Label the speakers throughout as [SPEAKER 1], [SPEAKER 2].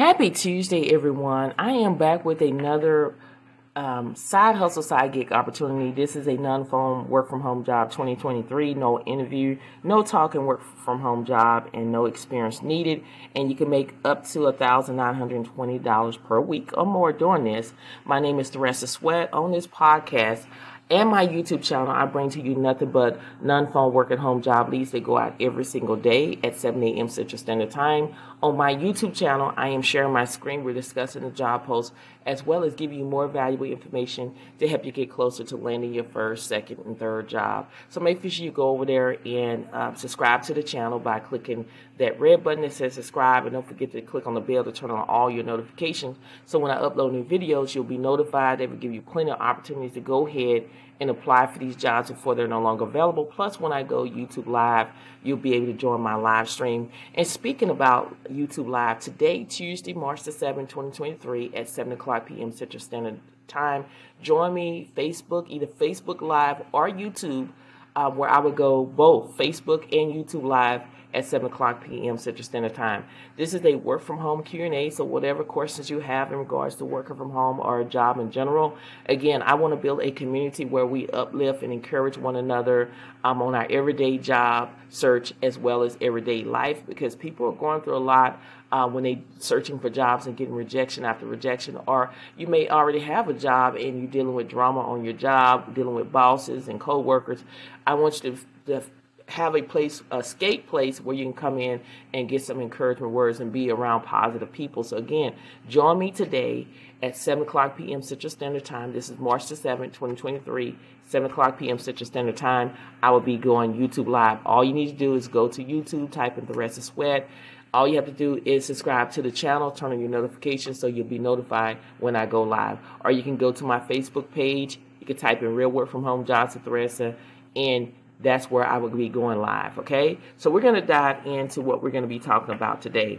[SPEAKER 1] Happy Tuesday, everyone. I am back with another um, side hustle, side gig opportunity. This is a non phone work from home job 2023. No interview, no talking work from home job, and no experience needed. And you can make up to $1,920 per week or more doing this. My name is Theresa Sweat. On this podcast, and my YouTube channel, I bring to you nothing but non-phone work at home job leads that go out every single day at 7 a.m. Central Standard Time. On my YouTube channel, I am sharing my screen. We're discussing the job posts as well as giving you more valuable information to help you get closer to landing your first, second, and third job. So make sure you go over there and uh, subscribe to the channel by clicking that red button that says subscribe, and don't forget to click on the bell to turn on all your notifications. So when I upload new videos, you'll be notified. They will give you plenty of opportunities to go ahead and apply for these jobs before they're no longer available. Plus, when I go YouTube Live, you'll be able to join my live stream. And speaking about YouTube Live, today, Tuesday, March the 7th, 2023, at 7 o'clock p.m. Central Standard Time, join me Facebook, either Facebook Live or YouTube, uh, where I would go both Facebook and YouTube Live at 7 o'clock p.m. Central Standard Time. This is a work from home Q&A, so whatever questions you have in regards to working from home or a job in general, again, I want to build a community where we uplift and encourage one another um, on our everyday job search as well as everyday life because people are going through a lot uh, when they searching for jobs and getting rejection after rejection, or you may already have a job and you're dealing with drama on your job, dealing with bosses and coworkers. I want you to, to have a place, a escape place where you can come in and get some encouragement words and be around positive people. So again, join me today at 7 o'clock p.m. Central Standard Time. This is March the 7th, 2023, 7 o'clock p.m. Central Standard Time. I will be going YouTube Live. All you need to do is go to YouTube, type in Theresa Sweat. All you have to do is subscribe to the channel, turn on your notifications so you'll be notified when I go live. Or you can go to my Facebook page. You can type in Real Work from Home with Theresa and that's where I will be going live. Okay, so we're going to dive into what we're going to be talking about today.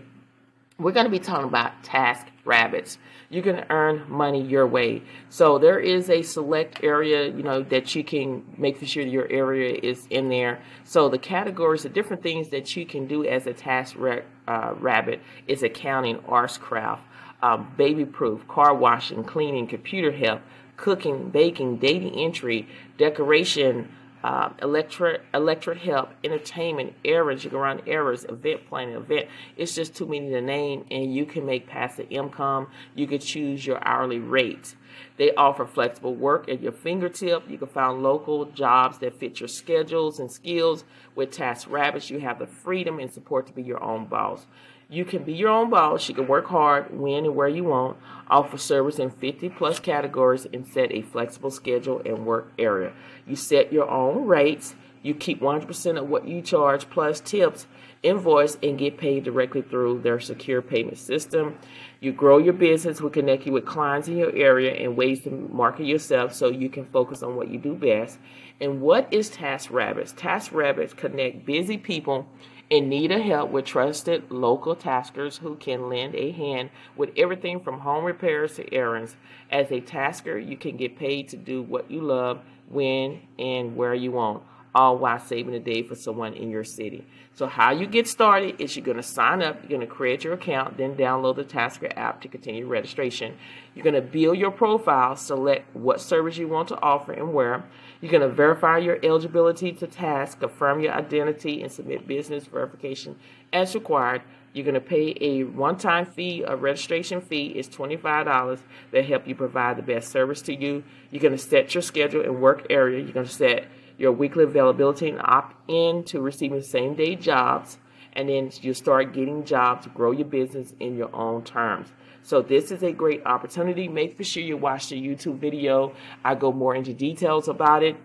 [SPEAKER 1] We're going to be talking about task rabbits. You can earn money your way. So there is a select area, you know, that you can make sure your area is in there. So the categories, the different things that you can do as a task ra- uh, rabbit is accounting, arts craft, um, baby proof, car washing, cleaning, computer help, cooking, baking, data entry, decoration, um, electric electric help, entertainment, errands. You can run errands, event planning, event. It's just too many to name, and you can make passive income. You can choose your hourly rate. They offer flexible work at your fingertip. You can find local jobs that fit your schedules and skills. With Task Rabbits, you have the freedom and support to be your own boss. You can be your own boss. You can work hard, when and where you want, offer service in 50 plus categories, and set a flexible schedule and work area. You set your own rates. You keep 100% of what you charge plus tips, invoice, and get paid directly through their secure payment system. You grow your business. We connect you with clients in your area and ways to market yourself so you can focus on what you do best. And what is Task Rabbits? Task Rabbits connect busy people in need of help with trusted local taskers who can lend a hand with everything from home repairs to errands. As a tasker, you can get paid to do what you love, when and where you want, all while saving a day for someone in your city. So, how you get started is you're going to sign up, you're going to create your account, then download the Tasker app to continue registration. You're going to build your profile, select what service you want to offer and where. You're going to verify your eligibility to task, confirm your identity, and submit business verification as required. You're going to pay a one-time fee, a registration fee is $25 that help you provide the best service to you. You're going to set your schedule and work area. You're going to set your weekly availability and opt in to receiving same day jobs. And then you start getting jobs grow your business in your own terms. So this is a great opportunity. Make for sure you watch the YouTube video. I go more into details about it.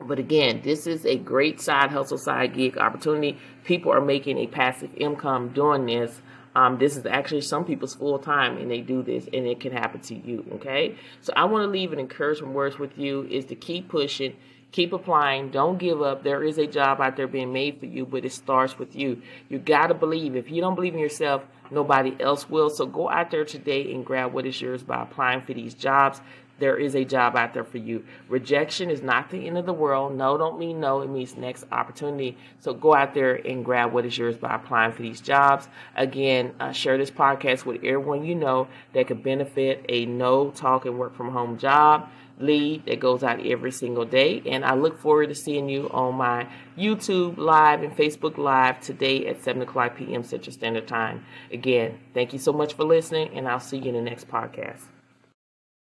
[SPEAKER 1] But again, this is a great side hustle, side gig opportunity. People are making a passive income doing this. Um, this is actually some people's full time and they do this and it can happen to you. Okay. So I want to leave an encouragement words with you is to keep pushing Keep applying. Don't give up. There is a job out there being made for you, but it starts with you. You got to believe. If you don't believe in yourself, nobody else will. So go out there today and grab what is yours by applying for these jobs. there is a job out there for you. Rejection is not the end of the world. No don't mean no. It means next opportunity. So go out there and grab what is yours by applying for these jobs. Again, uh, share this podcast with everyone you know that could benefit a no talk and work from home job lead that goes out every single day. And I look forward to seeing you on my YouTube Live and Facebook Live today at 7 o'clock p.m. Central Standard Time. Again, thank you so much for listening, and I'll see you in the next podcast.